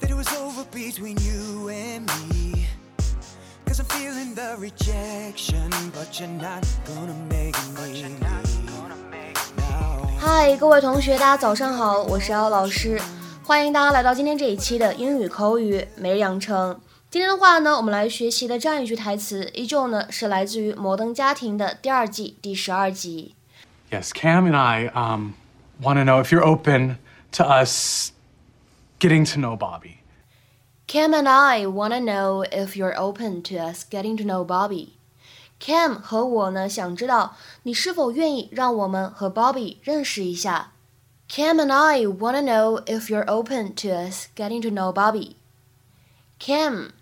that it was over between you and me. Cause I'm feeling the rejection, but you're not gonna make me. Now. 嗨，各位同学，大家早上好，我是姚老师，欢迎大家来到今天这一期的英语口语每日养成。今天的话呢，我们来学习的这样一句台词，依旧呢是来自于《摩登家庭》的第二季第十二集。 Yes, Cam and I um, want to know if you're open to us getting to know Bobby. Cam and I want to know if you're open to us getting to know Bobby. Cam 和我呢，想知道你是否愿意让我们和 Bobby and I want to know if you're open to us getting to know Bobby. Cam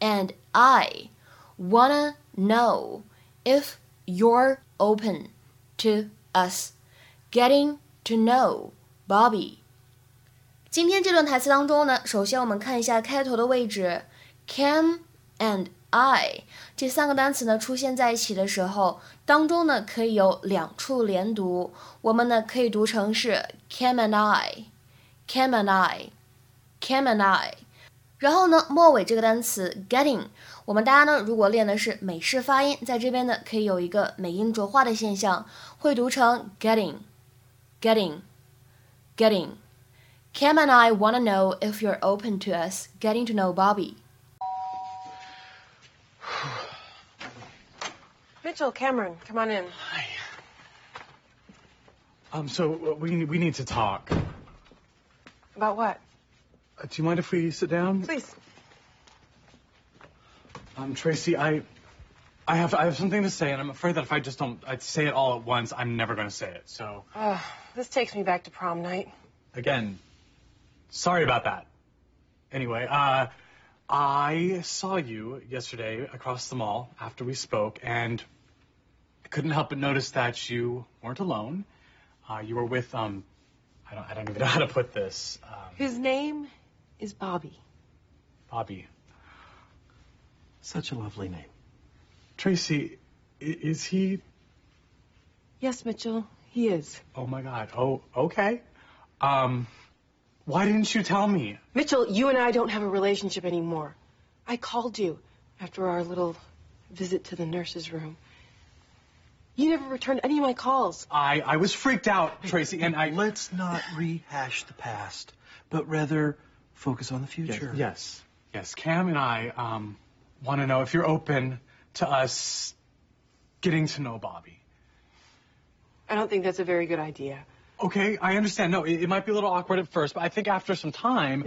and I wanna know if you're open to us getting to know Bobby. 今天这段台词当中呢，首先我们看一下开头的位置，Cam and I 这三个单词呢出现在一起的时候，当中呢可以有两处连读，我们呢可以读成是 Cam and I，Cam and I，Cam and I。然后呢，末尾这个单词 getting，我们大家呢如果练的是美式发音，在这边呢可以有一个美音浊化的现象，会读成 getting，getting，getting。Cam and I want to know if you're open to us getting to know Bobby. Mitchell, Cameron, come on in. Hi. Um, so uh, we we need to talk. Uh, About what? do you mind if we sit down? Please. Um, Tracy, I I have I have something to say, and I'm afraid that if I just don't I say it all at once, I'm never going to say it. So Uh, this takes me back to prom night. again, sorry about that. Anyway, uh, I saw you yesterday across the mall after we spoke, and I couldn't help but notice that you weren't alone. Uh, you were with um, I don't I don't even know how to put this. Um, His name is Bobby. Bobby, Such a lovely name. Tracy, is he? Yes, Mitchell, he is. Oh my God. Oh, okay. Um, why didn't you tell me? Mitchell, you and I don't have a relationship anymore. I called you after our little visit to the nurse's room. You never returned any of my calls. I I was freaked out, Tracy, and I. Let's not rehash the past, but rather focus on the Yes, future. yes, yes. Cam and I um, want to know if you're open to us getting to know Bobby. I don't think that's a very good idea. Okay, I understand. No, it, it might be a little awkward at first, but I think after some time,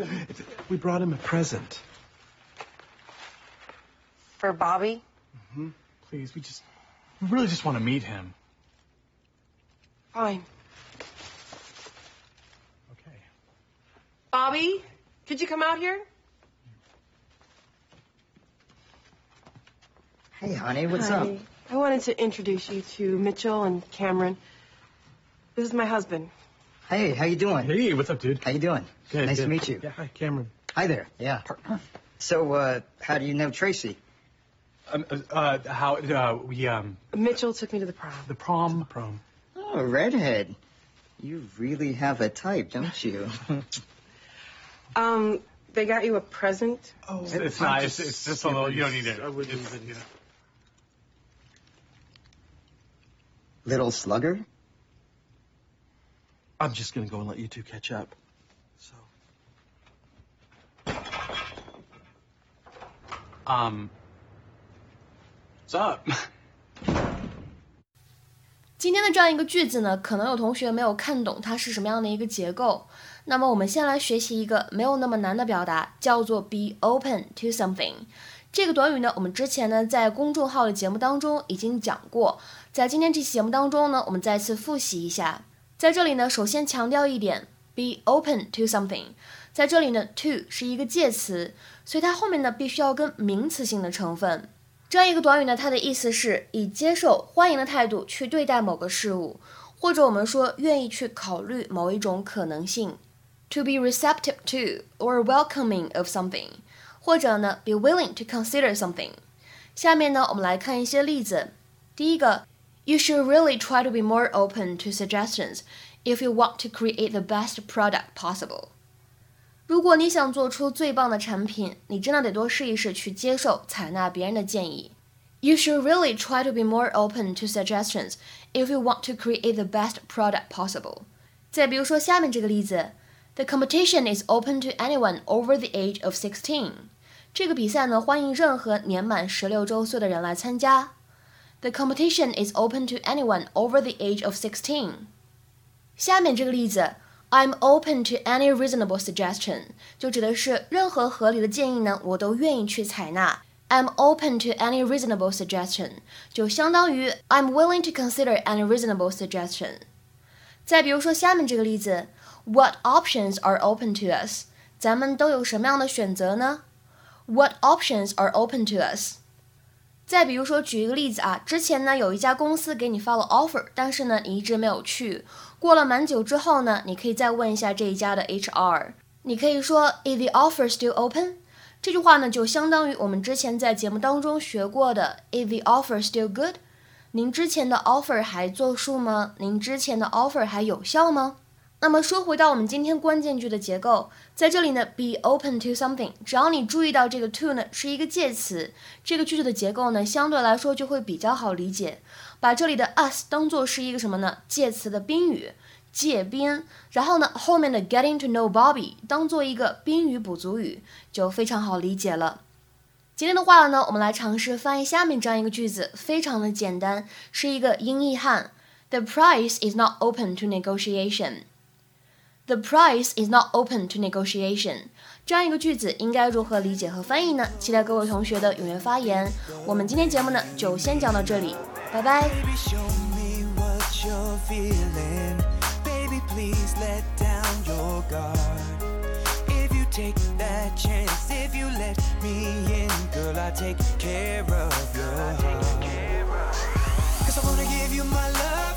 We brought him a present. For Bobby? Mm-hmm. Please, we just we really just want to meet him. Fine. Okay. Bobby, could you come out here? Hey, honey, what's Hi. up? I wanted to introduce you to Mitchell and Cameron. This is my husband. Hey, how you doing? Hey, what's up, dude? How you doing? Good, nice to meet you. Yeah, hi, Cameron. Hi there. Yeah. Partner. So, uh, how do you know Tracy? Um, uh, uh, how uh, we um Mitchell took me to the prom. the prom? Prom. Oh, redhead. You really have a type, don't you? Um, they got you a present. Oh, It's, it's nice. It's just a little. You don't need it. I wouldn't even- you know. Little slugger? I'm just gonna go and let you two catch up. So. Um. What's up? 今天的这样一个句子呢，可能有同学没有看懂它是什么样的一个结构。那么我们先来学习一个没有那么难的表达，叫做 be open to something。这个短语呢，我们之前呢在公众号的节目当中已经讲过，在今天这期节目当中呢，我们再次复习一下。在这里呢，首先强调一点，be open to something，在这里呢，to 是一个介词，所以它后面呢必须要跟名词性的成分。这样一个短语呢，它的意思是以接受、欢迎的态度去对待某个事物，或者我们说愿意去考虑某一种可能性。To be receptive to or welcoming of something，或者呢，be willing to consider something。下面呢，我们来看一些例子。第一个 ，You should really try to be more open to suggestions if you want to create the best product possible。 如果你想做出最棒的产品，你真的得多试一试，去接受、采纳别人的建议。You should really try to be more open to suggestions if you want to create the best product possible. 再比如说下面这个例子，The competition is open to anyone over the age of sixteen. 这个比赛呢，欢迎任何年满十六周岁的人来参加。 The competition is open to anyone over the age of sixteen. 下面这个例子，I'm open to any reasonable suggestion，就指的是任何合理的建议呢，我都愿意去采纳。I'm open to any reasonable suggestion，就相当于 I'm willing to consider any reasonable suggestion。再比如说下面这个例子，What options are open to us？咱们都有什么样的选择呢？What options are open to us？ 再比如说，举一个例子啊，之前呢有一家公司给你发了 offer，但是呢你一直没有去。过了蛮久之后呢，你可以再问一下这一家的 HR，你可以说 Is the offer still open？这句话呢就相当于我们之前在节目当中学过的 Is the offer still good？您之前的 offer 还作数吗？您之前的 offer 还有效吗？那么说回到我们今天关键句的结构，在这里呢，be open to something，只要你注意到这个 to 呢是一个介词，这个句子的结构呢相对来说就会比较好理解。把这里的 us 当做是一个什么呢？介词的宾语，介宾。然后呢，后面的 getting to know Bobby 当做一个宾语补足语，就非常好理解了。今天的话呢，我们来尝试翻译下面这样一个句子，非常的简单，是一个英译汉。The price is not open to negotiation. The price is not open to negotiation。这样一个句子应该如何理解和翻译呢？期待各位同学的踊跃发言。我们今天节目呢就先讲到这里，拜拜。Baby, show me what you're feeling. Baby, please let down your guard. If you take that chance, if you let me in, girl, I take care of your heart. Cause I wanna give you my love.